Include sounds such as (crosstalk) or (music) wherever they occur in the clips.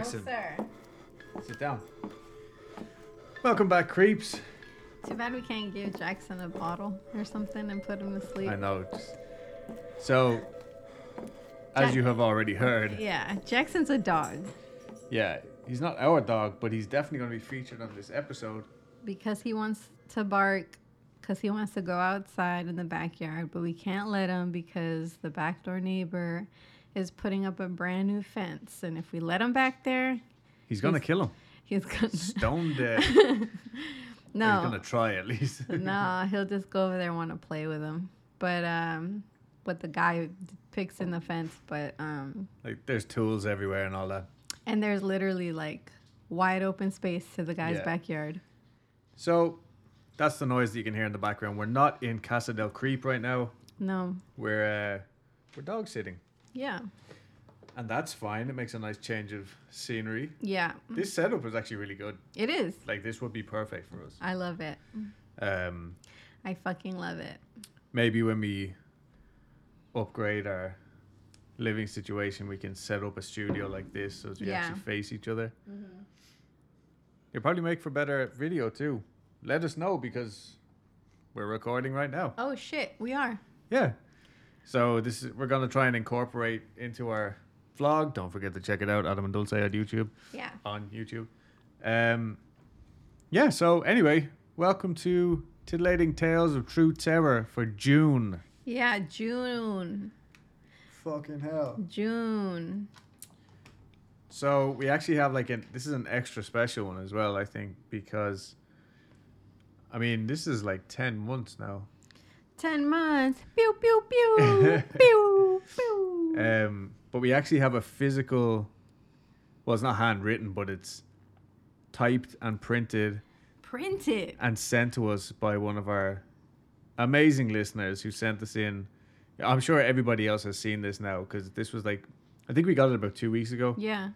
Jackson, sir. sit down. Welcome back, creeps. Too bad we can't give Jackson a bottle or something and put him to sleep. I know. Just... So, as Jack- you have already heard, Yeah, Jackson's a dog yeah, he's not our dog, but he's definitely going to be featured on this episode. because he wants to bark because he wants to go outside in the backyard, but we can't let him because the back door neighbor is putting up a brand new fence, and if we let him back there, He's He's- kill him. he's gonna (laughs) Stone dead. (laughs) No, he's gonna try at least. (laughs) no he'll just go over there and want to play with him, but um, what the guy picks in the fence, but um, like, there's tools everywhere and all that. and there's literally like wide open space to the guy's Yeah. backyard. So, that's the noise that you can hear in the background. We're not in Casa del Creep right now. No, We're uh, we're dog sitting, yeah, and that's fine. It makes a nice change of scenery. yeah, This setup is actually really good. it is. Like this would be perfect for us. I love it. Um, I fucking love it. maybe when we upgrade our living situation, we can set up a studio like this so we Yeah. actually face each other. It'll probably make for better video too. Let us know because we're recording right now. Oh shit, we are. Yeah. So this is we're gonna try and incorporate into our vlog. Don't forget to check it out, Adam and Dulce on YouTube. Yeah. On YouTube. Um yeah, so anyway, welcome to Titillating Tales of True Terror for June. Yeah, June. Fucking hell. June. So we actually have like an this is an extra special one as well, I think, because I mean this is like ten months now. Ten months. Pew pew pew. (laughs) pew pew. Um but we actually have a physical well it's not handwritten, but it's typed and printed Printed. and sent to us by one of our amazing listeners who sent this in. I'm sure everybody else has seen this now because this was like I think we got it about two weeks ago Yeah.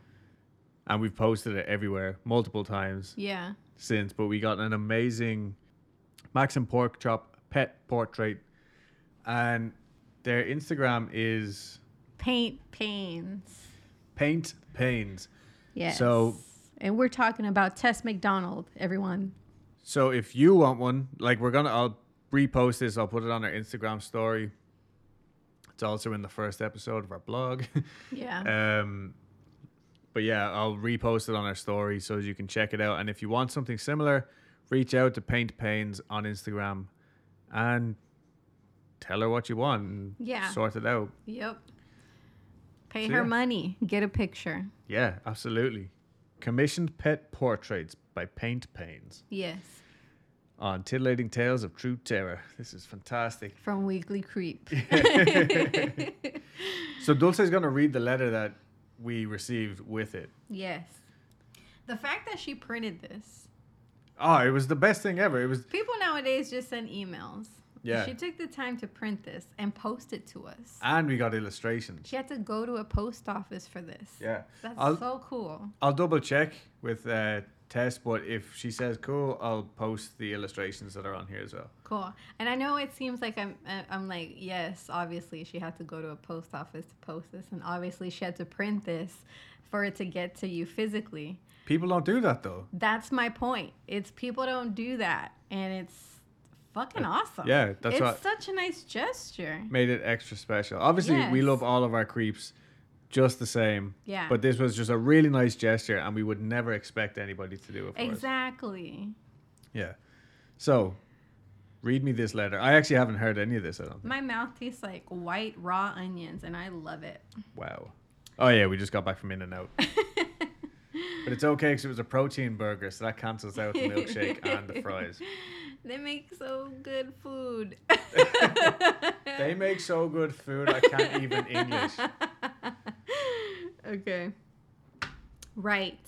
and we've posted it everywhere multiple times. Yeah. since, but we got an amazing Max and Pork Chop pet portrait, and their Instagram is Paint pains. Paint Pains. Yes. So- and we're talking about Tess McDonald, everyone. So if you want one, like we're gonna, I'll repost this. I'll put it on our Instagram story. It's also in the first episode of our blog. (laughs) Yeah. um, but yeah, I'll repost it on our story so you can check it out. And if you want something similar, reach out to Paint Pains on Instagram and tell her what you want and Yeah. sort it out. yep. Pay So, her yeah. money. Get a picture. Yeah, absolutely. Commissioned pet portraits by Paint Pains Yes. on Titillating Tales of True Terror. This is fantastic. From Weekly Creep. (laughs) (laughs) So Dulce's gonna read the letter that we received with it. yes. The fact that she printed this. Oh, it was the best thing ever. It was People nowadays just send emails. Yeah. She took the time to print this and post it to us. and we got illustrations. She had to go to a post office for this. Yeah. That's I'll- so cool. I'll double check with uh, Tess, but if she says cool, I'll post the illustrations that are on here as well. Cool. And I know it seems like I'm uh, I'm like, yes, obviously she had to go to a post office to post this and obviously she had to print this for it to get to you physically. People don't do that though. That's my point. It's people don't do that and it's fucking awesome. yeah, that's It's such a nice gesture. Made it extra special. Obviously, we love all of our creeps just the same. Yeah. But this was just a really nice gesture, and we would never expect anybody to do it for us. Exactly. Yeah. So, read me this letter. I actually haven't heard any of this. I don't. think. My mouth tastes like white raw onions and I love it. Wow. Oh yeah, we just got back from In and Out. (laughs) But it's okay because it was a protein burger, so that cancels out the milkshake and the fries. (laughs) They make so good food. (laughs) They make so good food, I can't even English. (laughs) okay. Right.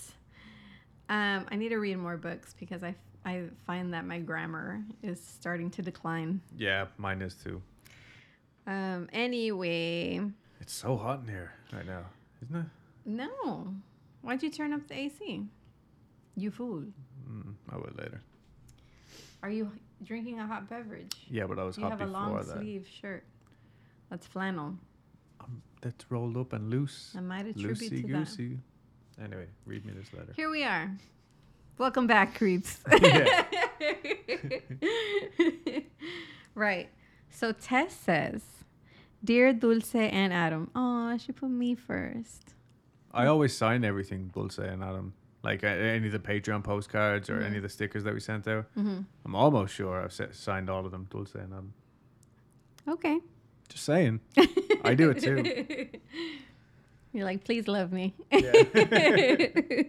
Um, I need to read more books because I, I find that my grammar is starting to decline. Yeah, mine is too. Um, anyway, It's so hot in here right now, isn't it? no. Why'd you turn up the AC? You fool. Mm, I will later. Are you drinking a hot beverage? Yeah, but I was You hot have a long that. sleeve shirt. That's flannel. Um, that's rolled up and loose. I might attribute Loosey to that. goosey. Anyway, read me this letter. Here we are. Welcome back, creeps. (laughs) (laughs) Right. So Tess says, Dear Dulce and Adam. Oh, she put me first. I always sign everything Dulce and Adam. Like uh, any of the Patreon postcards or any of the stickers that we sent out. Mm-hmm. I'm almost sure I've se- signed all of them Dulce and Adam. Okay. Just saying. (laughs) I do it too. You're like, please love me. Yeah. (laughs)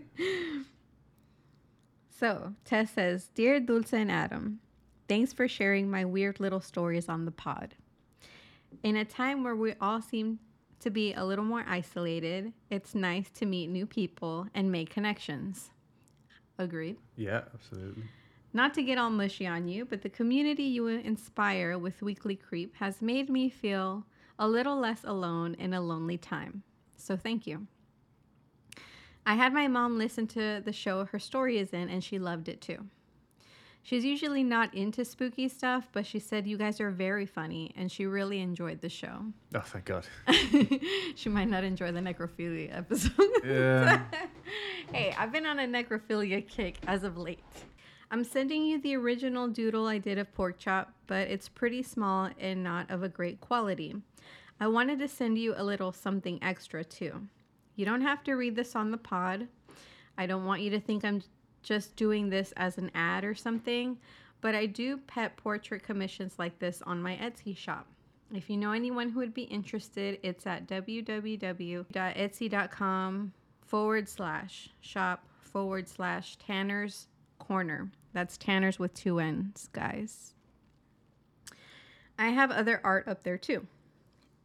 So, Tess says, Dear Dulce and Adam, thanks for sharing my weird little stories on the pod. In a time where we all seem to be a little more isolated, it's nice to meet new people and make connections. Agreed. yeah, absolutely. Not to get all mushy on you, but the community you inspire with Weekly Creep has made me feel a little less alone in a lonely time. So thank you. I had my mom listen to the show her story is in, and she loved it too. She's usually not into spooky stuff, but she said you guys are very funny, and she really enjoyed the show. Oh, thank God. (laughs) she might not enjoy the necrophilia episode. (laughs) Yeah. hey, I've been on a necrophilia kick as of late. I'm sending you the original doodle I did of pork chop, but it's pretty small and not of a great quality. I wanted to send you a little something extra too. You don't have to read this on the pod. I don't want you to think I'm just doing this as an ad or something, but I do pet portrait commissions like this on my Etsy shop. If you know anyone who would be interested, it's at www.etsy.com forward slash shop forward slash Tanner's Corner. That's Tanner's with two N's, guys. I have other art up there too.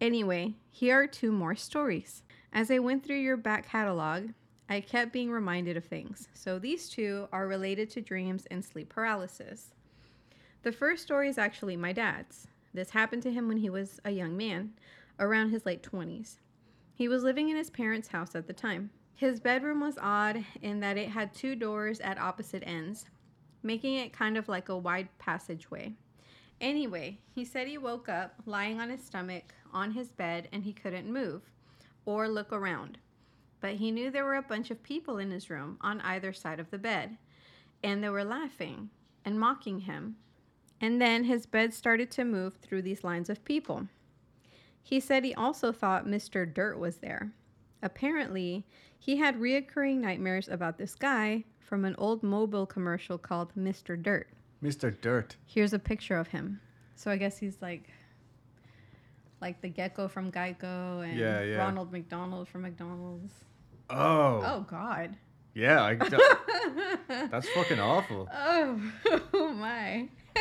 Anyway, here are two more stories. As I went through your back catalog, I kept being reminded of things. So these two are related to dreams and sleep paralysis. The first story is actually my dad's. This happened to him when he was a young man, around his late 20s. He was living in his parents' house at the time. His bedroom was odd in that it had two doors at opposite ends, making it kind of like a wide passageway. Anyway, he said he woke up lying on his stomach on his bed and he couldn't move or look around. But he knew there were a bunch of people in his room on either side of the bed, and they were laughing and mocking him. And then his bed started to move through these lines of people. He said he also thought Mr. Dirt was there. Apparently, he had reoccurring nightmares about this guy from an old mobile commercial called Mr. Dirt. Mr. Dirt. Here's a picture of him. So I guess he's like like the gecko from Geico and Yeah, yeah. Ronald McDonald from McDonald's. Oh. Oh God. Yeah, I, (laughs) that's fucking awful. Oh, (laughs) oh my. (laughs)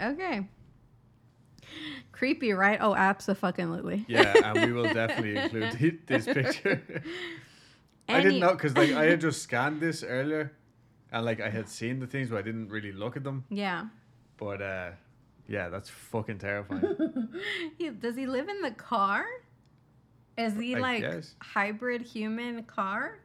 okay. Creepy, right? Oh, absolutely. Yeah, and we will definitely include this picture. I didn't know because like I had just scanned this earlier, and like I had seen the things, but I didn't really look at them. Yeah. But uh, yeah, that's fucking terrifying. Does he live in the car? Is he I like guess. hybrid human car?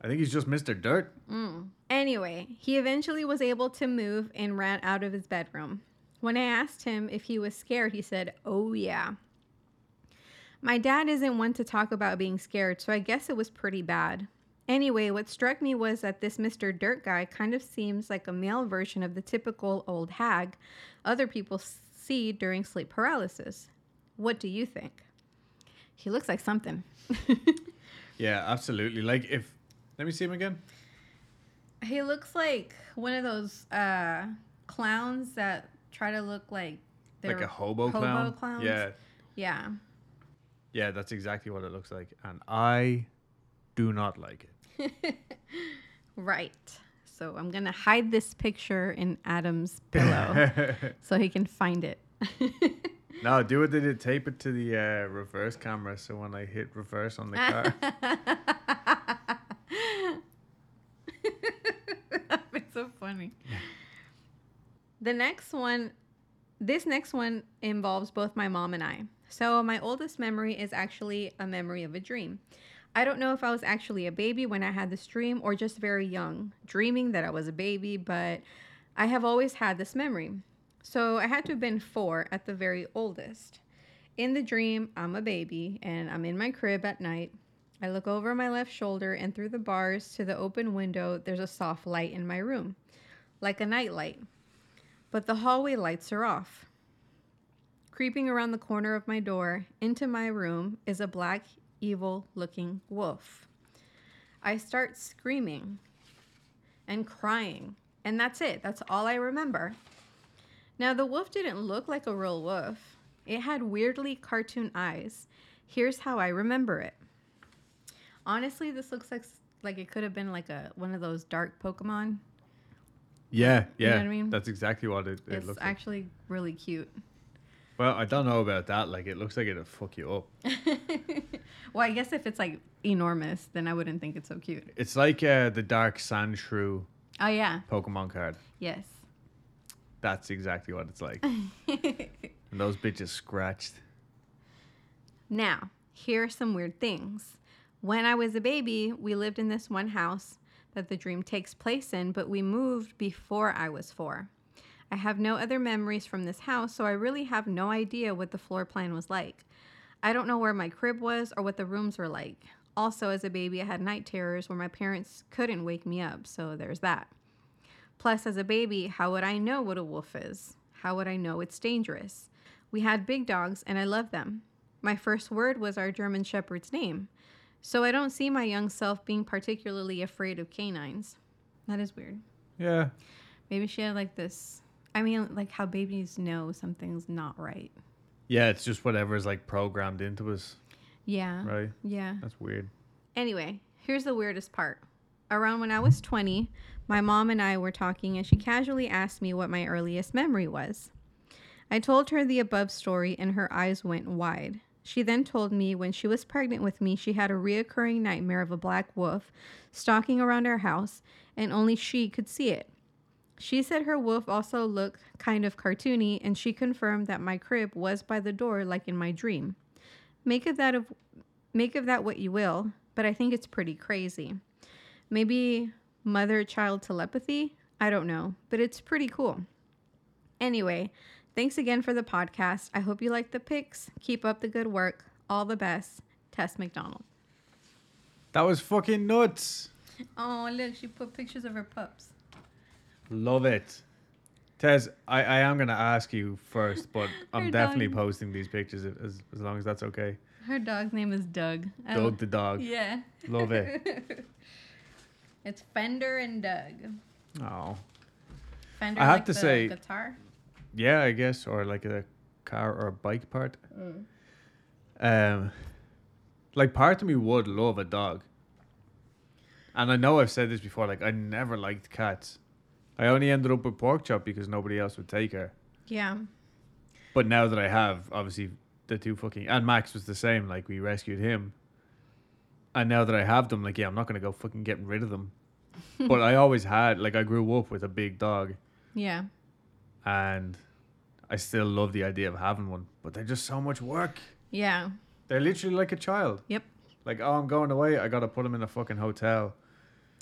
I think he's just Mr. Dirt. Mm. Anyway, he eventually was able to move and ran out of his bedroom. When I asked him if he was scared, he said, Oh, yeah. My dad isn't one to talk about being scared, so I guess it was pretty bad. Anyway, what struck me was that this Mr. Dirt guy kind of seems like a male version of the typical old hag other people see during sleep paralysis. What do you think? He looks like something. (laughs) Yeah, absolutely. Like if, let me see him again. He looks like one of those uh, clowns that try to look like they're like a hobo, hobo clown. clowns. Yeah, Yeah. yeah, that's exactly what it looks like, and I do not like it. (laughs) Right. So I'm gonna hide this picture in Adam's pillow (laughs) so he can find it. No, do what they did. Tape it to the uh, reverse camera, so when I hit reverse on the car, (laughs) It's so funny. The next one, this next one involves both my mom and I. So, my oldest memory is actually a memory of a dream. I don't know if I was actually a baby when I had this dream or just very young, dreaming that I was a baby, but I have always had this memory. So, I had to have been four at the very oldest. In the dream, I'm a baby and I'm in my crib at night. I look over my left shoulder and through the bars to the open window, there's a soft light in my room, like a night light. But the hallway lights are off. Creeping around the corner of my door into my room is a black, evil looking wolf. I start screaming and crying, and that's it. That's all I remember. Now, the wolf didn't look like a real wolf, it had weirdly cartoon eyes. Here's how I remember it. Honestly, this looks like like it could have been like a one of those dark Pokemon. Yeah, yeah. You know I mean? That's exactly what it, it It's looks like. actually really cute. Well, I don't know about that. Like, it looks like it'll fuck you up. (laughs) well, I guess if it's like enormous, then I wouldn't think it's so cute. It's like uh, the Dark Sandshrew Oh yeah, Pokemon card. yes. That's exactly what it's like. (laughs) and those bitches scratched. Now, here are some weird things. When I was a baby, we lived in this one house that the dream takes place in, but we moved before I was four. I have no other memories from this house, so I really have no idea what the floor plan was like. I don't know where my crib was or what the rooms were like. Also, as a baby, I had night terrors where my parents couldn't wake me up, so there's that. Plus, as a baby, how would I know what a wolf is? How would I know it's dangerous? We had big dogs and I loved them. My first word was our German Shepherd's name. So I don't see my young self being particularly afraid of canines. That is weird. Yeah. Maybe she had like this. I mean, like how babies know something's not right. Yeah, it's just whatever is like programmed into us, Yeah. right? Yeah. That's weird. Anyway, here's the weirdest part. Around when I was 20, my mom and I were talking, and she casually asked me what my earliest memory was. I told her the above story, and her eyes went wide. She then told me when she was pregnant with me, she had a reoccurring nightmare of a black wolf stalking around our house, and only she could see it. She said her wolf also looked kind of cartoony, and she confirmed that my crib was by the door, like in my dream. Make of that of make of that what you will, but I think it's pretty crazy. Maybe mother child telepathy? I don't know, but it's pretty cool. Anyway, thanks again for the podcast. I hope you like the pics. Keep up the good work. All the best. Tess McDonald. That was fucking nuts. Oh, look, she put pictures of her pups. Love it. Tess, I, I am going to ask you first, but (laughs) I'm Her definitely dog. posting these pictures as, as long as that's okay. Her dog's name is Doug. I Doug the dog. Yeah. Love it. (laughs) it's Fender and Doug. Oh. Fender I have like to the say- guitar. Yeah, I guess, or like a car or a bike part. Mm. Um, like part of me would love a dog, and I know I've said this before. Like I never liked cats. I only ended up with pork chop because nobody else would take her. Yeah. But now that I have, obviously, the two fucking and Max was the same. Like we rescued him, and now that I have them, like yeah, I'm not gonna go fucking getting rid of them. (laughs) but I always had like I grew up with a big dog, Yeah. and I still love the idea of having one. But they're just so much work. Yeah. They're literally like a child. Yep. Like oh, I'm going away. I gotta put them in a fucking hotel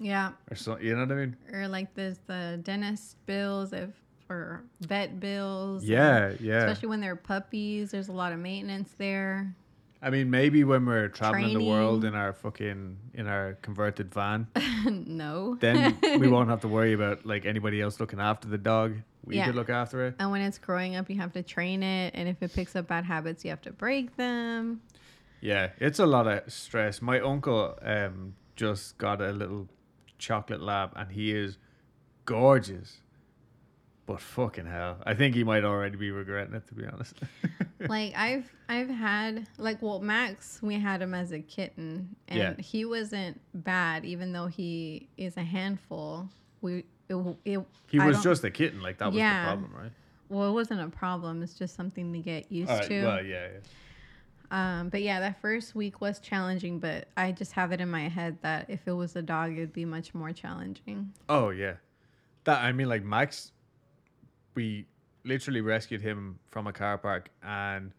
Yeah. or something. You know what I mean? or like there's the dentist bills if or vet bills. Yeah, yeah. Especially when they're puppies, there's a lot of maintenance there. I mean, maybe when we're traveling the world in our fucking in our converted van. (laughs) no. then (laughs) we won't have to worry about like anybody else looking after the dog. We Yeah. could look after it. And when it's growing up, you have to train it, and if it picks up bad habits, you have to break them. Yeah, it's a lot of stress. My uncle um just got a little chocolate lab, and he is gorgeous. But fucking hell, I think he might already be regretting it. To be honest. (laughs) like I've I've had like well Max, we had him as a kitten, and Yeah. he wasn't bad, even though he is a handful. We it, it he I was just a kitten. Like that was Yeah. the problem, right? well, it wasn't a problem. It's just something to get used right, to. well, yeah, yeah. Um, but yeah, that first week was challenging, but I just have it in my head that if it was a dog, it'd be much more challenging. Oh yeah, that I mean, like Max, we literally rescued him from a car park, and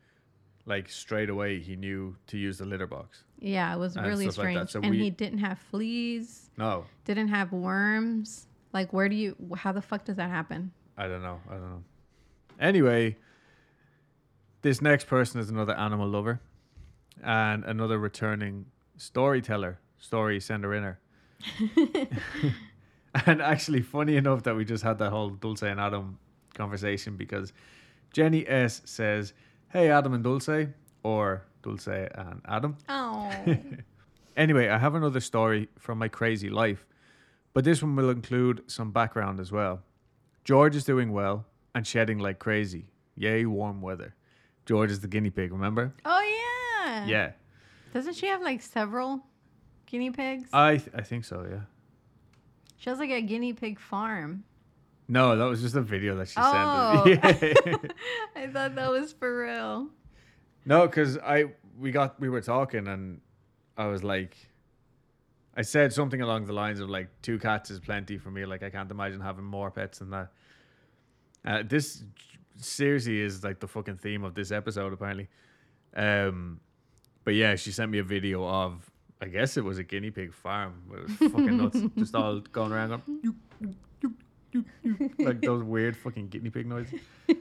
like straight away he knew to use the litter box. Yeah, it was really stuff like strange. So and we- he didn't have fleas, No, didn't have worms. Like, where do you, how the fuck does that happen? I don't know. I don't know. Anyway, this next person is another animal lover and another returning storyteller, story sender inner. (laughs) (laughs) and actually, funny enough that we just had that whole Dulce and Adam conversation because Jenny S says, Hey, Adam and Dulce, or Dulce and Adam. Oh. (laughs) Anyway, I have another story from my crazy life, but this one will include some background as well. George is doing well and shedding like crazy. Yay, warm weather. George is the guinea pig, remember? oh yeah. Yeah. Doesn't she have like several guinea pigs? I th- I think so, yeah. she has like a guinea pig farm. No, that was just a video that she Oh. sent. (laughs) Yeah. (laughs) I thought that was for real. no, because I we got we were talking and I was like, I said something along the lines of like two cats is plenty for me. Like I can't imagine having more pets than that. Uh, this seriously is like the fucking theme of this episode apparently. Um, but yeah, she sent me a video of I guess it was a guinea pig farm. It was fucking nuts, (laughs) just all going around going, "Yoop, yoop, yoop, yoop, yoop," like those weird fucking guinea pig noises. (laughs)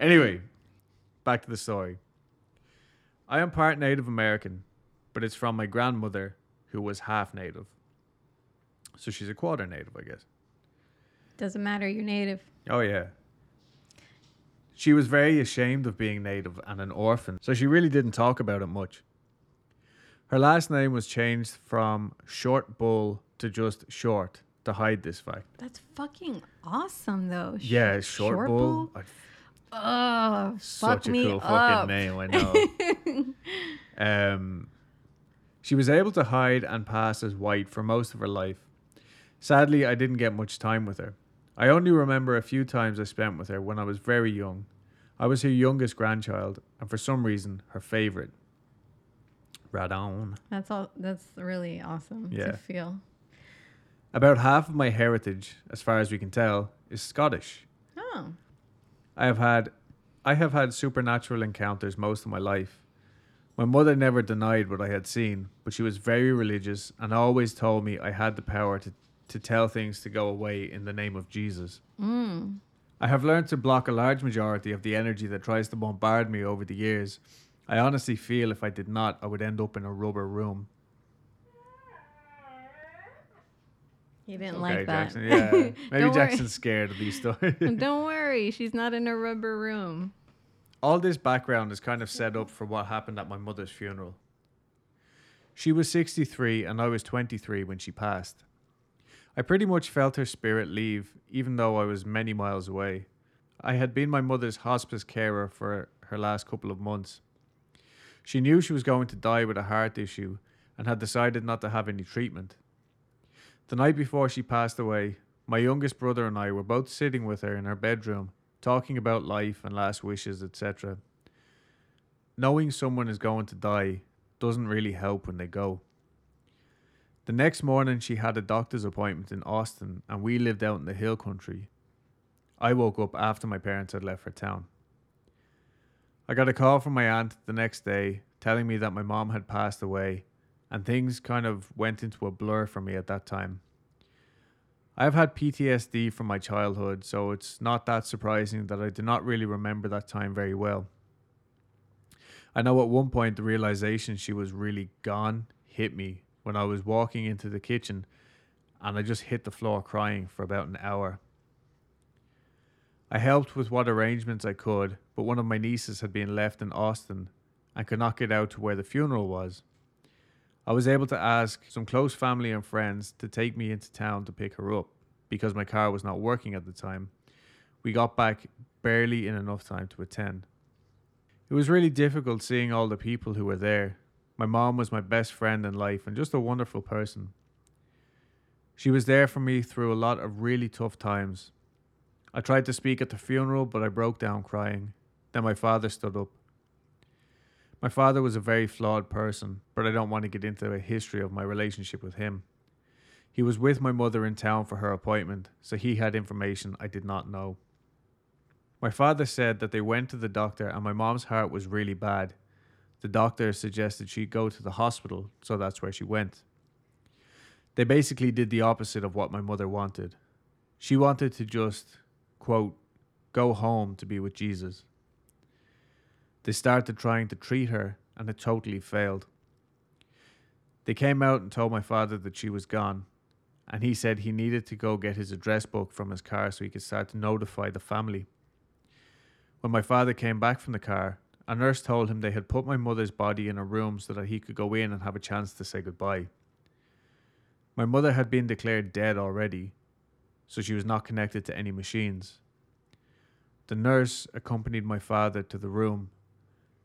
Anyway, back to the story. I am part Native American, but it's from my grandmother who was half Native. So she's a quarter Native, I guess. Doesn't matter. You're native. Oh, yeah. She was very ashamed of being Native and an orphan, so she really didn't talk about it much. Her last name was changed from Short Bull to just Short to hide this fact. That's fucking awesome though. Yeah, Short, Bull. I Oh, fuck Such a me cool up. fucking name, I know. (laughs) um, she was able to hide and pass as white for most of her life. Sadly, I didn't get much time with her. I only remember a few times I spent with her when I was very young. I was her youngest grandchild, and for some reason, her favorite. Right on. That's all. That's really awesome Yeah. to feel. About half of my heritage, as far as we can tell, is Scottish. Oh, I have had I have had supernatural encounters most of my life. My mother never denied what I had seen, but she was very religious and always told me I had the power to, to tell things to go away in the name of Jesus. mm. I have learned to block a large majority of the energy that tries to bombard me over the years. I honestly feel if I did not, I would end up in a rubber room. You didn't okay, like that. Jackson. Yeah. (laughs) Maybe Jackson's scared of these (laughs) stories. Don't worry, she's not in a rubber room. all this background is kind of set up for what happened at my mother's funeral. She was 63 and I was 23 when she passed. I pretty much felt her spirit leave, even though I was many miles away. I had been my mother's hospice carer for her last couple of months. She knew she was going to die with a heart issue and had decided not to have any treatment. The night before she passed away, my youngest brother and I were both sitting with her in her bedroom talking about life and last wishes, etc. Knowing someone is going to die doesn't really help when they go. The next morning, she had a doctor's appointment in Austin, and we lived out in the hill country. I woke up after my parents had left for town. I got a call from my aunt the next day telling me that my mom had passed away, and things kind of went into a blur for me at that time. I've had PTSD from my childhood, so it's not that surprising that I do not really remember that time very well. I know at one point the realization she was really gone hit me when I was walking into the kitchen and I just hit the floor crying for about an hour. I helped with what arrangements I could, but one of my nieces had been left in Austin and could not get out to where the funeral was. I was able to ask some close family and friends to take me into town to pick her up because my car was not working at the time. We got back barely in enough time to attend. It was really difficult seeing all the people who were there. My mom was my best friend in life and just a wonderful person. She was there for me through a lot of really tough times. I tried to speak at the funeral, but I broke down crying. Then my father stood up. My father was a very flawed person, but I don't want to get into a history of my relationship with him. He was with my mother in town for her appointment, so he had information I did not know. My father said that they went to the doctor and my mom's heart was really bad. The doctor suggested she go to the hospital, so that's where she went. They basically did the opposite of what my mother wanted. She wanted to just, quote, go home to be with Jesus. They started trying to treat her and it totally failed. They came out and told my father that she was gone, and he said he needed to go get his address book from his car so he could start to notify the family. When my father came back from the car, a nurse told him they had put my mother's body in a room so that he could go in and have a chance to say goodbye. My mother had been declared dead already, so she was not connected to any machines. The nurse accompanied my father to the room,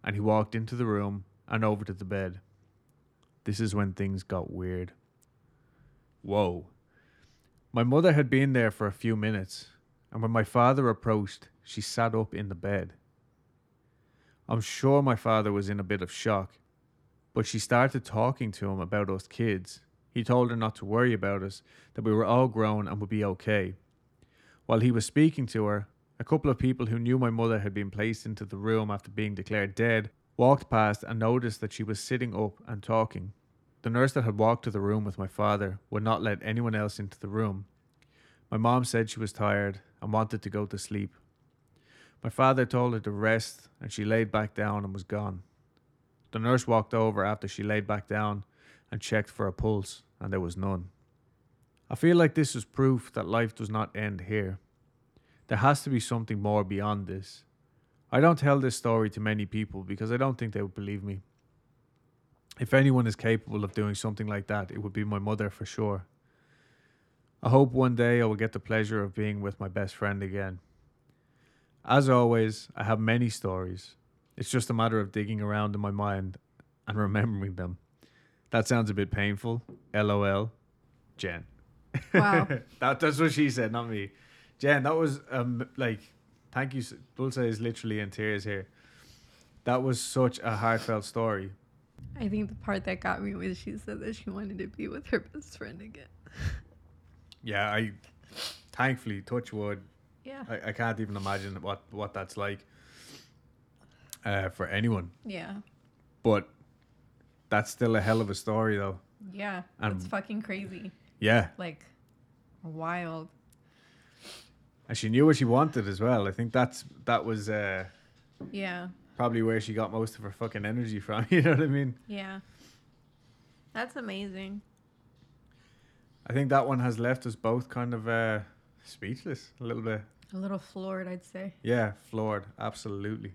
and he walked into the room and over to the bed. This is when things got weird. Whoa. My mother had been there for a few minutes, and when my father approached, she sat up in the bed. I'm sure my father was in a bit of shock, but she started talking to him about us kids. He told her not to worry about us, that we were all grown and would be okay. While he was speaking to her, a couple of people who knew my mother had been placed into the room after being declared dead walked past and noticed that she was sitting up and talking. The nurse that had walked to the room with my father would not let anyone else into the room. My mom said she was tired and wanted to go to sleep. My father told her to rest and she laid back down and was gone. The nurse walked over after she laid back down and checked for a pulse, and there was none. I feel like this is proof that life does not end here. There has to be something more beyond this. I don't tell this story to many people because I don't think they would believe me. If anyone is capable of doing something like that, it would be my mother for sure. I hope one day I will get the pleasure of being with my best friend again. As always, I have many stories. It's just a matter of digging around in my mind and remembering them. That sounds a bit painful. LOL. Jen. Wow. (laughs) that, that's what she said, not me. Jen, that was um like thank you. Dulce is literally in tears here. That was such a heartfelt story. I think the part that got me was she said that she wanted to be with her best friend again. (laughs) Yeah, I thankfully touch wood. Yeah. I, I can't even imagine what what that's like uh, for anyone. Yeah. But that's still a hell of a story, though. Yeah. And- It's fucking crazy. Yeah, Like wild. And she knew what she wanted as well. I think that's that was uh, Yeah. probably where she got most of her fucking energy from. (laughs) You know what I mean? Yeah. That's amazing. I think that one has left us both kind of uh, speechless a little bit. A little floored, I'd say. Yeah, floored. Absolutely.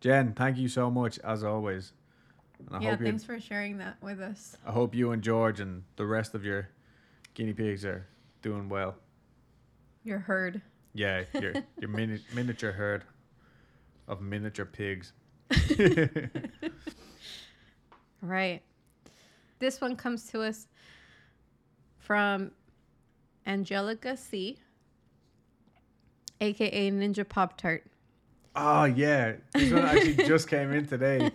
Jen, thank you so much as always. And I yeah, thanks for sharing that with us. I hope you and George and the rest of your guinea pigs are doing well. Your herd. Yeah, (laughs) your your mini- miniature herd of miniature pigs. (laughs) Right. This one comes to us from Angelica C, aka Ninja Pop Tart. Oh yeah, this one actually (laughs) just came in today,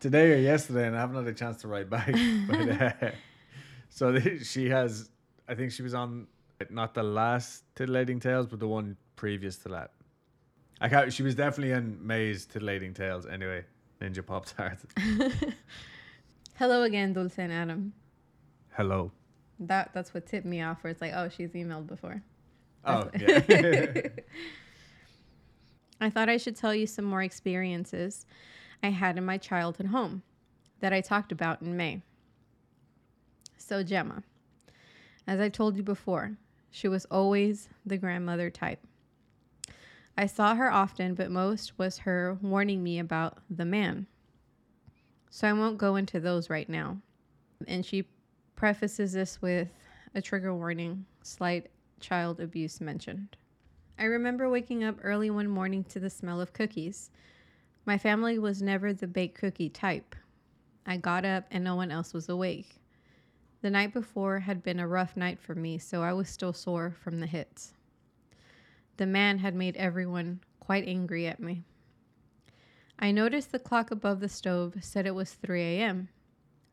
today or yesterday, and I haven't had a chance to write back. But, uh, so she has, I think she was on not the last titillating tales, but the one previous to that. I can't, she was definitely in May's titillating tales anyway. Ninja Pop Tart. (laughs) Hello again, Dulce and Adam. Hello. That that's what tipped me off. Where it's like, oh, she's emailed before. Oh yeah. (laughs) (laughs) I thought I should tell you some more experiences I had in my childhood home that I talked about in May. So, Gemma, as I told you before, she was always the grandmother type. I saw her often, but most was her warning me about the man. So, I won't go into those right now. And she prefaces this with a trigger warning slight child abuse mentioned. I remember waking up early one morning to the smell of cookies. My family was never the baked cookie type. I got up and no one else was awake. The night before had been a rough night for me, so I was still sore from the hits. The man had made everyone quite angry at me. I noticed the clock above the stove said it was 3 a.m.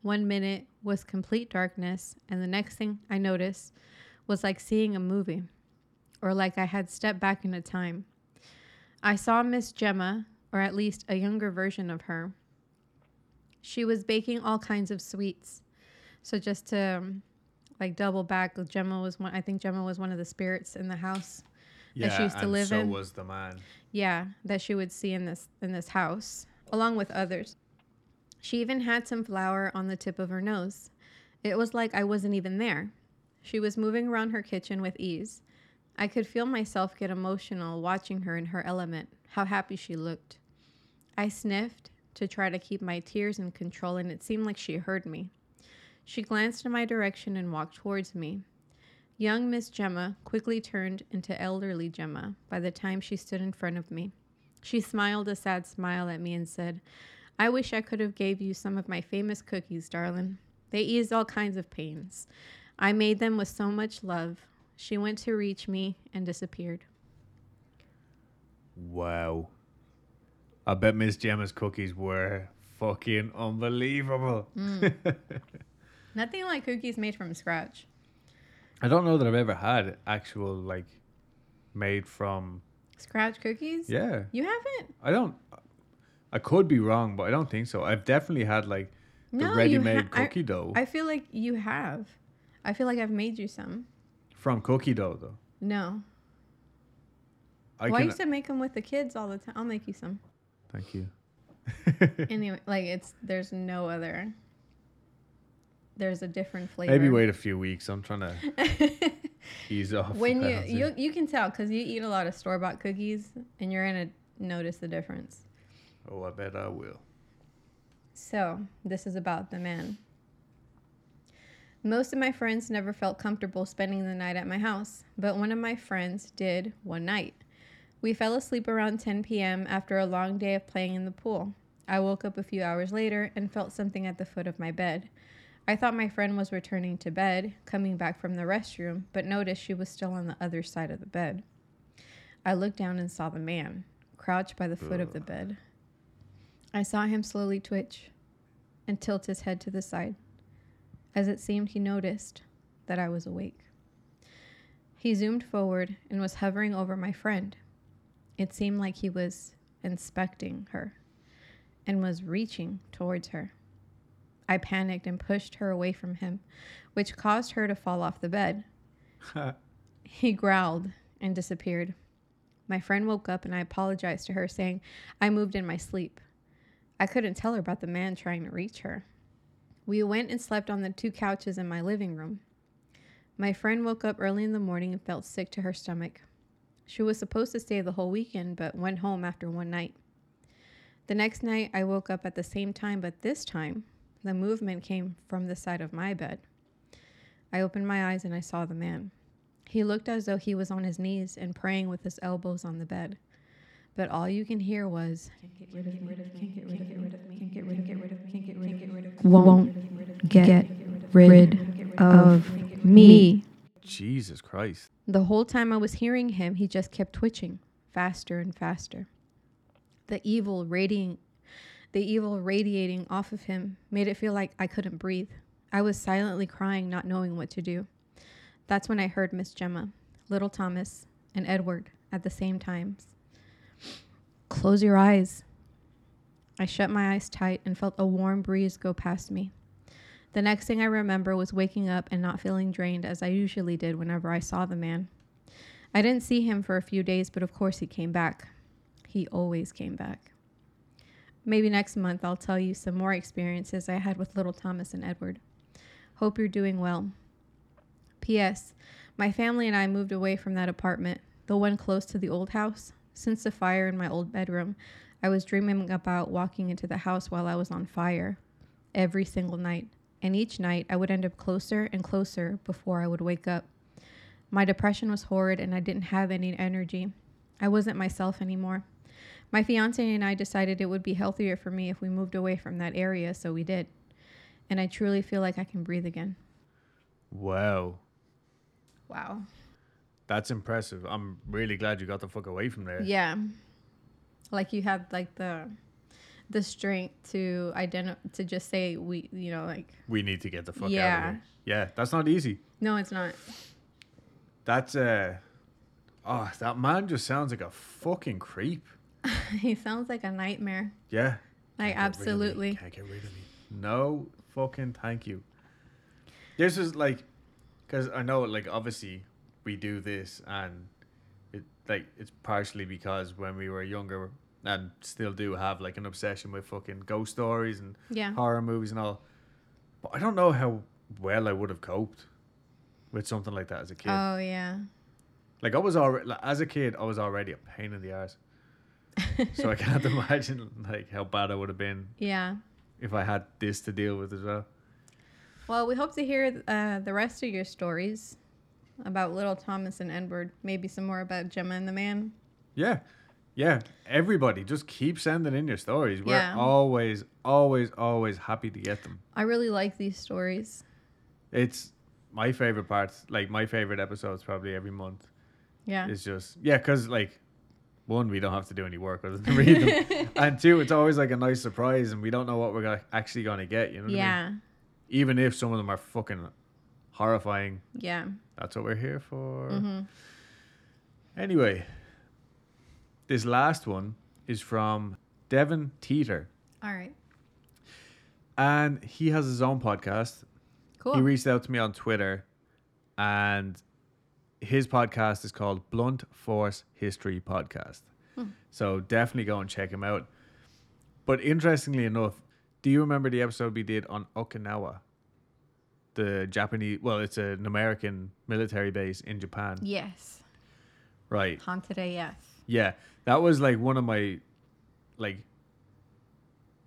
One minute was complete darkness, and the next thing I noticed was like seeing a movie or like I had stepped back in time. I saw Miss Gemma, or at least a younger version of her. She was baking all kinds of sweets. So just to um, like double back, Gemma was one. I think Gemma was one of the spirits in the house. yeah, she used to and live so in. was the man. Yeah, that she would see in this in this house, along with others. She even had some flour on the tip of her nose. It was like I wasn't even there. She was moving around her kitchen with ease. I could feel myself get emotional watching her in her element, how happy she looked. I sniffed to try to keep my tears in control, and it seemed like she heard me. She glanced in my direction and walked towards me. Young Miss Gemma quickly turned into elderly Gemma by the time she stood in front of me. She smiled a sad smile at me and said, I wish I could have gave you some of my famous cookies, darling. They eased all kinds of pains. I made them with so much love. She went to reach me and disappeared. Wow. I bet Miss Gemma's cookies were fucking unbelievable. Mm. (laughs) Nothing like cookies made from scratch. I don't know that I've ever had actual like made from Scratch cookies? yeah. You haven't? I don't I could be wrong, but I don't think so. I've definitely had like the No, you ready-made ha- I- cookie dough I feel like you have. I feel like I've made you some. from cookie dough though. No. I well, I used to make them with the kids all the time. I'll make you some. Thank you. (laughs) Anyway, like it's there's no other. There's a different flavor. Maybe wait a few weeks. I'm trying (laughs) to ease off. when you you you can tell because you eat a lot of store bought cookies and you're gonna notice the difference. Oh, I bet I will. So this is about the man. Most of my friends never felt comfortable spending the night at my house, but one of my friends did one night. We fell asleep around 10 p.m. after a long day of playing in the pool. I woke up a few hours later and felt something at the foot of my bed. I thought my friend was returning to bed, coming back from the restroom, but noticed she was still on the other side of the bed. I looked down and saw the man, crouched by the foot of the bed. I saw him slowly twitch and tilt his head to the side, as it seemed he noticed that I was awake. He zoomed forward and was hovering over my friend. It seemed like he was inspecting her and was reaching towards her. I panicked and pushed her away from him, which caused her to fall off the bed. (laughs) He growled and disappeared. My friend woke up and I apologized to her, saying I moved in my sleep. I couldn't tell her about the man trying to reach her. We went and slept on the two couches in my living room. My friend woke up early in the morning and felt sick to her stomach. She was supposed to stay the whole weekend, but went home after one night. The next night, I woke up at the same time, but this time, the movement came from the side of my bed. I opened my eyes and I saw the man. He looked as though he was on his knees and praying with his elbows on the bed. But all you can hear was, won't get rid of me. Jesus Christ. The whole time I was hearing him, he just kept twitching faster and faster. The evil radiating the evil radiating off of him made it feel like I couldn't breathe. I was silently crying, not knowing what to do. That's when I heard Miss Gemma, little Thomas, and Edward at the same times. Close your eyes. I shut my eyes tight and felt a warm breeze go past me. The next thing I remember was waking up and not feeling drained as I usually did whenever I saw the man. I didn't see him for a few days, but of course he came back. He always came back. Maybe next month I'll tell you some more experiences I had with little Thomas and Edward. Hope you're doing well. P.S. My family and I moved away from that apartment, the one close to the old house. Since the fire in my old bedroom, I was dreaming about walking into the house while I was on fire every single night. And each night I would end up closer and closer before I would wake up. My depression was horrid and I didn't have any energy. I wasn't myself anymore. My fiance and I decided it would be healthier for me if we moved away from that area, so we did. And I truly feel like I can breathe again. Wow. Wow. That's impressive. I'm really glad you got the fuck away from there. Yeah. Like you had like the the strength to identify to just say we you know like We need to get the fuck out of Yeah. here. Yeah, that's not easy. no it's not. That's uh oh, that man just sounds like a fucking creep. (laughs) he sounds like a nightmare. Yeah. Like Can't get rid of me. absolutely. Can't get rid of me. No fucking thank you. This is like, because I know, like, obviously we do this, and it like it's partially because when we were younger, and still do have like an obsession with fucking ghost stories and Yeah. horror movies and all. But I don't know how well I would have coped with something like that as a kid. Oh yeah. like I was already like, as a kid, I was already a pain in the arse. (laughs) so I can't (laughs) imagine like how bad I would have been Yeah. if I had this to deal with as well. Well, we hope to hear uh, the rest of your stories about little Thomas and Edward. Maybe some more about Gemma and the man. Yeah. Yeah. Everybody just keep sending in your stories. We're Yeah. always, always, always happy to get them. I really like these stories. It's my favorite parts. Like my favorite episodes probably every month Yeah. It's just yeah, because like one, we don't have to do any work other than read them, (laughs) and two, it's always like a nice surprise, and we don't know what we're gonna, actually gonna get. You know what I mean? yeah. Even if some of them are fucking horrifying, Yeah. that's what we're here for. hmm Anyway, this last one is from Devin Teeter, All right. and he has his own podcast. Cool. He reached out to me on Twitter, and his podcast is called Blunt Force History Podcast. Hmm. So definitely go and check him out. But interestingly enough, do you remember the episode we did on Okinawa? The Japanese, well, it's an American military base in Japan. yes. Right. Haunted AF. Yeah. That was like one of my, like,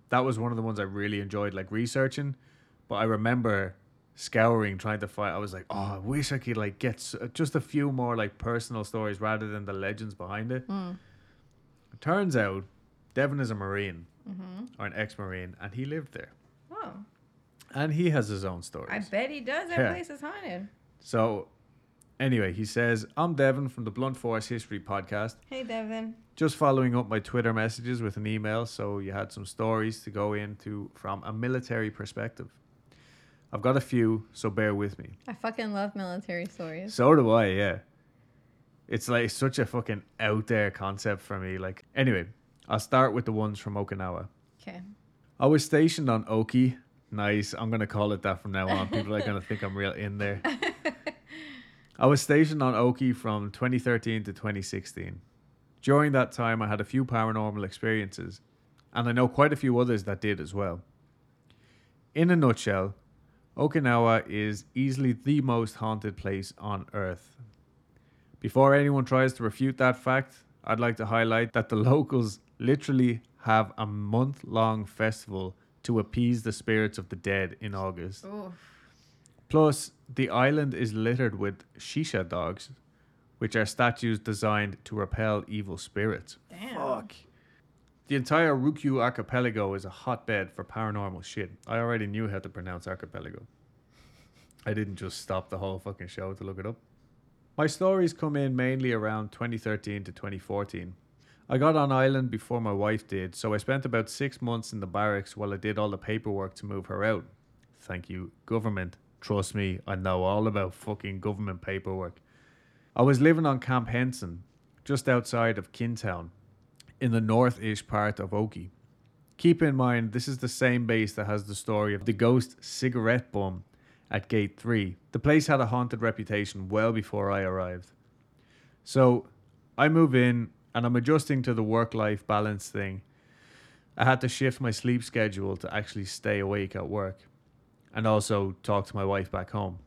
that was one of the ones I really enjoyed, like, researching. But I remember scouring, trying to find, I was like, oh, I wish I could, like, get s- just a few more, like, personal stories rather than the legends behind it. Mm. It turns out Devin is a Marine Mm-hmm. or an ex Marine, and he lived there. Oh, And he has his own stories. I bet he does. That Yeah. place is haunted. So, anyway, he says, I'm Devin from the Blunt Force History Podcast. Hey, Devin. Just following up my Twitter messages with an email, so you had some stories to go into from a military perspective. I've got a few, so bear with me. I fucking love military stories. So do I, yeah. It's like such a fucking out there concept for me. Like, anyway, I'll start with the ones from Okinawa. Okay. I was stationed on Oki. Nice. I'm going to call it that from now on. People are going to think I'm real in there. (laughs) I was stationed on Oki from 2013 to 2016. During that time, I had a few paranormal experiences, and I know quite a few others that did as well. In a nutshell, Okinawa is easily the most haunted place on Earth. Before anyone tries to refute that fact, I'd like to highlight that the locals literally have a month long festival to appease the spirits of the dead in August. Oof. Plus, the island is littered with shisa dogs, which are statues designed to repel evil spirits. Damn. Fuck. The entire Ryukyu archipelago is a hotbed for paranormal shit. I already knew how to pronounce archipelago. I didn't just stop the whole fucking show to look it up. My stories come in mainly around 2013 to 2014. I got on island before my wife did, so I spent about six months in the barracks while I did all the paperwork to move her out. Thank you, government. Trust me, I know all about fucking government paperwork. I was living on Camp Hansen, just outside of Kintown, in the north-ish part of Oki. Keep in mind, this is the same base that has the story of the ghost cigarette bum at Gate 3. The place had a haunted reputation well before I arrived. So, I move in and I'm adjusting to the work life balance thing. I had to shift my sleep schedule to actually stay awake at work and also talk to my wife back home.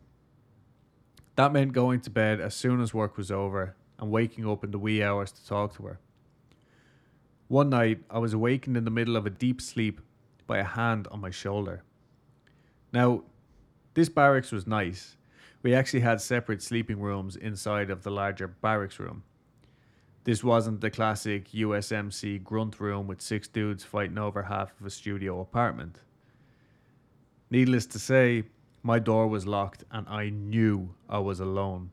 That meant going to bed as soon as work was over and waking up in the wee hours to talk to her. One night, I was awakened in the middle of a deep sleep by a hand on my shoulder. Now, this barracks was nice. We actually had separate sleeping rooms inside of the larger barracks room. This wasn't the classic USMC grunt room with six dudes fighting over half of a studio apartment. Needless to say, my door was locked and I knew I was alone.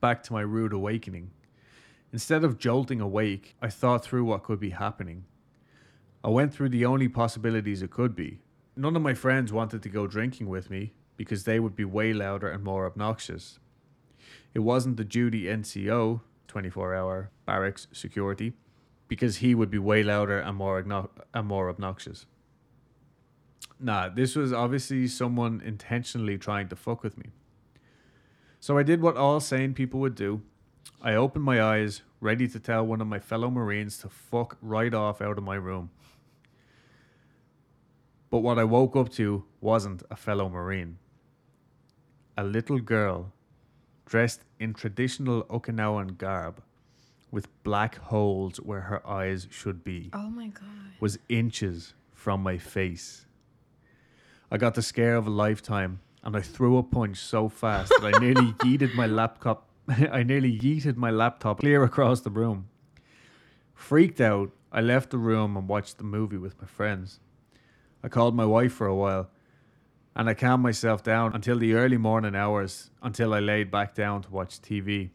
Back to my rude awakening. Instead of jolting awake, I thought through what could be happening. I went through the only possibilities it could be. None of my friends wanted to go drinking with me because they would be way louder and more obnoxious. It wasn't the duty NCO, 24 hour barracks security, because he would be way louder and more, obno- and more obnoxious. Nah, this was obviously someone intentionally trying to fuck with me. So I did what all sane people would do. I opened my eyes, ready to tell one of my fellow Marines to fuck right off out of my room. But what I woke up to wasn't a fellow Marine. A little girl dressed in traditional Okinawan garb with black holes where her eyes should be Oh my god. was inches from my face. I got the scare of a lifetime and I threw a punch so fast that I nearly (laughs) yeeted my laptop (laughs) I nearly yeeted my laptop clear across the room. Freaked out, I left the room and watched the movie with my friends. I called my wife for a while and I calmed myself down until the early morning hours until I laid back down to watch TV.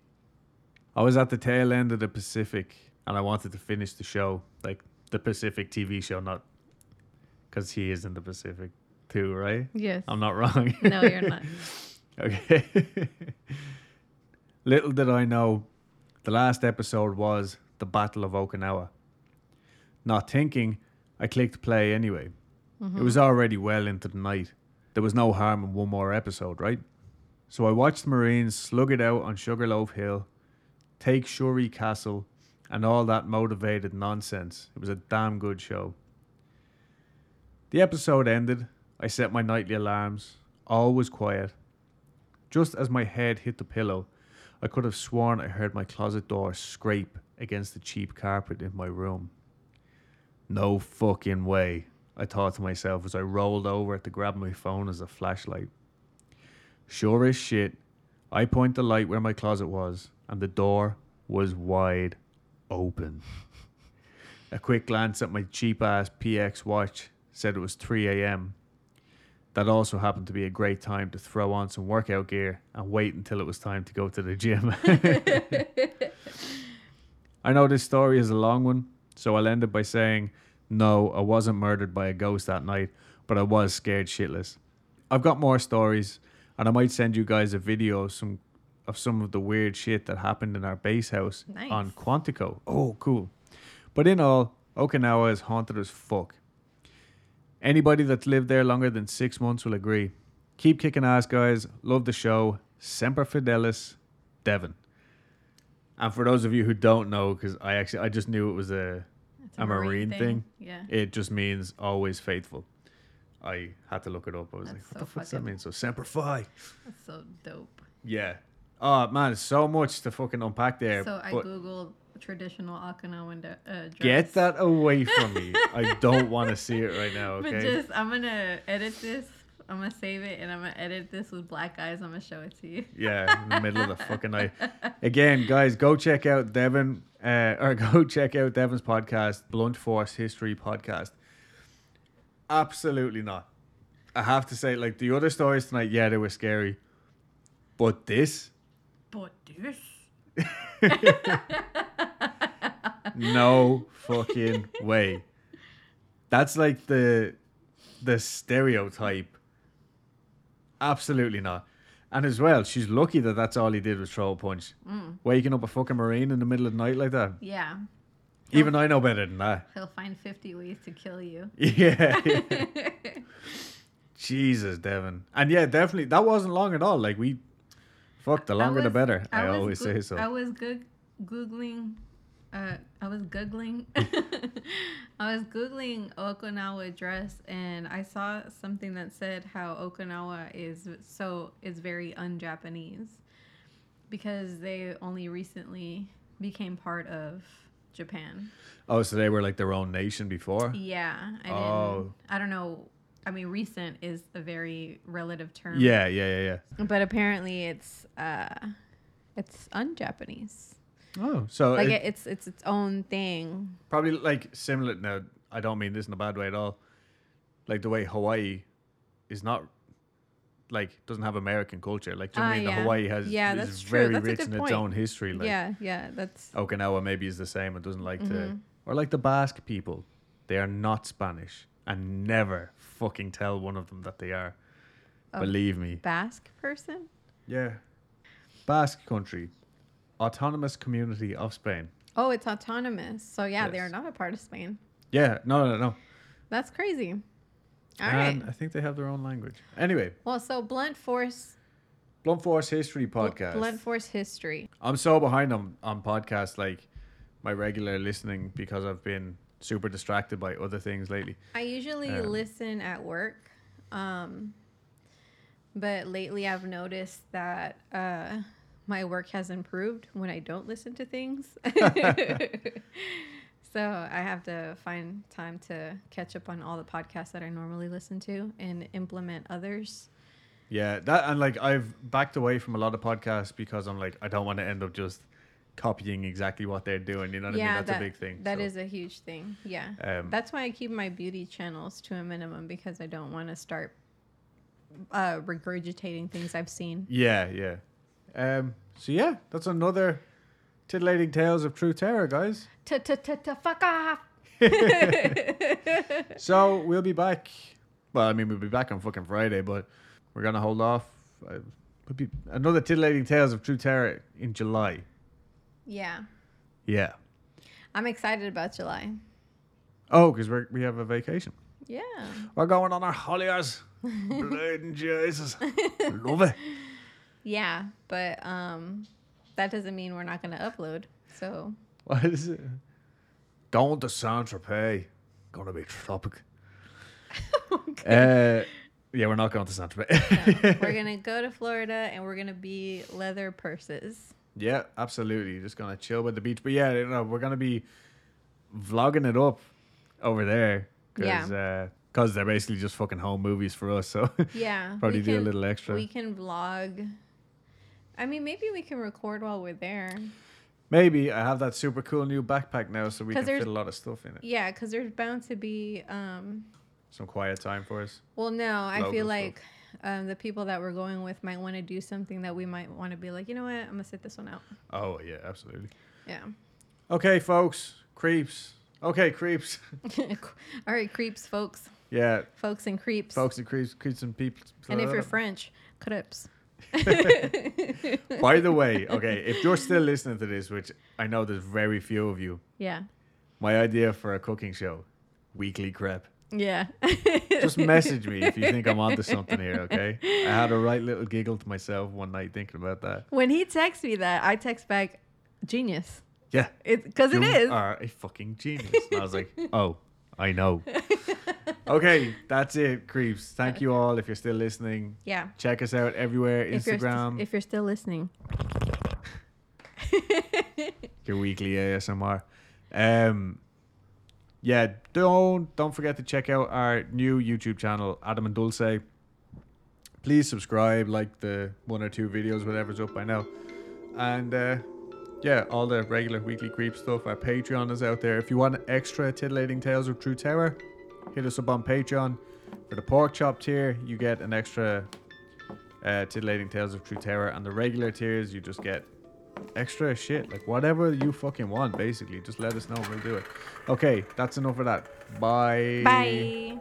I was at the tail end of the Pacific and I wanted to finish the show, like the Pacific TV show, not because he is in the Pacific too, right? Yes. I'm not wrong. no, you're not. (laughs) okay. (laughs) Little did I know, the last episode was the Battle of Okinawa. Not thinking, I clicked play anyway. It was mm-hmm. already well into the night. There was no harm in one more episode, right? So I watched the Marines slug it out on Sugarloaf Hill, take Shuri Castle, and all that motivated nonsense. It was a damn good show. The episode ended. I set my nightly alarms. All was quiet. Just as my head hit the pillow, I could have sworn I heard my closet door scrape against the cheap carpet in my room. No fucking way, I thought to myself as I rolled over to grab my phone as a flashlight. Sure as shit, I point the light where my closet was, and the door was wide open. (laughs) A quick glance at my cheap ass PX watch said it was 3 a.m. That also happened to be a great time to throw on some workout gear and wait until it was time to go to the gym. (laughs) I know this story is a long one, so I'll end it by saying no, I wasn't murdered by a ghost that night, but I was scared shitless. I've got more stories, and I might send you guys a video of some of some of the weird shit that happened in our base house Nice. on Quantico. Oh, cool. But in all, Okinawa is haunted as fuck. Anybody that's lived there longer than six months will agree. Keep kicking ass, guys. Love the show. Semper Fidelis, Devon. And for those of you who don't know, because I actually I just knew it was a It's A marine thing? Yeah. it just means always faithful. I had to look it up. I was That's like, what so the fuck does that mean? So Semper Fi. That's so dope. Yeah. Oh man, so much to fucking unpack there. So I googled traditional Okinawan uh, dress. get that away (laughs) from me. I don't want to see it right now. But Okay. just I'm gonna edit this. I'm gonna save it and I'm gonna edit this with black eyes. I'm gonna show it to you. Yeah, in the middle of the fucking night. (laughs) Again, guys, go check out Devon, uh, or (laughs) go check out Devon's podcast, Blunt Force History Podcast. Absolutely not. I have to say, like the other stories tonight, yeah, they were scary, but this, But this. No fucking way. That's like the the stereotype. Absolutely not. And as well, she's lucky that that's all he did was throw a punch. Mm. Waking up a fucking marine in the middle of the night like that. Yeah. Even I know better than that. He'll find 50 ways to kill you. Yeah. (laughs) Jesus, Devon. And yeah, definitely that wasn't long at all. Like we fuck the I longer the better. I, was always goo- say so. I was goog- googling. Uh, I was googling. (laughs) (laughs) I was googling Okinawa dress, and I saw something that said how Okinawa is so is very un-Japanese because they only recently became part of Japan. oh, so they were like their own nation before? Yeah, I. Oh. I don't know. I mean, recent is a very relative term. Yeah, yeah, yeah, yeah. But apparently, it's uh, it's un-Japanese. Oh, so Like it- it, it's it's its own thing. probably like similar. Now, I don't mean this in a bad way at all. Like the way Hawaii is not like doesn't have American culture. Like do you know what I Ah, mean, the yeah. Hawaii has Yeah, is that's true. very That's a rich in its point. own history. Like yeah, yeah, that's Okinawa maybe is the same. It doesn't like to, Mhm. or like the Basque people. They are not Spanish and never fucking tell one of them that they are. Oh. Believe me. Basque person. Yeah. Basque country, autonomous community of Spain. Oh, it's autonomous. So yeah, they're not a part of Spain. Yeah, no, no, no. That's crazy. All right. and I think they have their own language. Anyway, Well, so Blunt Force Blunt Force History podcast. Blunt Force history. I'm so behind on on podcasts. Like, my regular listening because I've been super distracted by other things lately. I usually Um, listen at work. Um, but lately I've noticed that uh, my work has improved when I don't listen to things. (laughs) (laughs) so I have to find time to catch up on all the podcasts that I normally listen to and implement others. Yeah, that and like I've backed away from a lot of podcasts because I'm like I don't want to end up just copying exactly what they're doing. You know what I mean? That's that, a big thing. That so, is a huge thing. Yeah. Um, That's why I keep my beauty channels to a minimum because I don't want to start uh, regurgitating things I've seen. yeah, yeah. Um. So yeah, that's another titillating tales of true terror, guys. Fuck off. (laughs) So we'll be back. Well, I mean, we'll be back on fucking Friday, but we're gonna hold off. Uh, would be another titillating tales of true terror in July. Yeah. Yeah. I'm excited about July. Oh, because we we have a vacation. Yeah. We're going on our holidays. (laughs) Bloody Jesus, love it. Yeah, but um that doesn't mean we're not going to upload. So, What is it? Going to Saint Tropez. Gonna be tropic. (laughs) Uh, yeah, we're not going to Saint Tropez. no, we're (laughs) going to go to Florida and we're going to be leather purses. Yeah, absolutely. Just gonna chill by the beach. But yeah, you know, we're gonna be vlogging it up over there because because they're basically just fucking home movies for us. So Yeah. (laughs) probably we do a little extra. We can vlog. I mean, maybe we can record while we're there. Maybe I have that super cool new backpack now, so we can fit a lot of stuff in it. Yeah, because there's bound to be. um Some quiet time for us. Well, no, I feel like um, the people that we're going with might want to do something that we might want to be like, you know what, I'm gonna sit this one out. Oh yeah, absolutely. Yeah. Okay, folks, creeps. Okay, creeps. (laughs) All right, creeps, folks, yeah, folks, and creeps. folks and creeps, creeps and peeps. And if you're French, creps. (laughs) By the way, okay, if you're still listening to this, which I know there's very few of you, Yeah. my idea for a cooking show, weekly crep. Yeah. Just message me if you think I'm onto something here, (laughs) okay? I had a right little giggle to myself one night thinking about that. when he texts me that, I text back, genius. Yeah. It because it you are a fucking genius. And I was like, oh, I know. (laughs) okay, that's it, creeps. Thank you all if you're still listening. Yeah. Check us out everywhere If you're, st- Instagram, if you're still listening. (laughs) your weekly ASMR. Um, yeah, don't don't forget to check out our new YouTube channel, Adam and Dulce. Please subscribe, like the one or two videos, whatever's up by now, and uh, yeah, all the regular weekly creep stuff. Our Patreon is out there. If you want extra titillating tales of true terror, hit us up on Patreon. For the pork chop tier, you get an extra uh, titillating tales of true terror, and the regular tiers, you just get extra shit, like whatever you fucking want, basically. Just let us know, we'll do it. Okay, that's enough of that. Bye. Bye.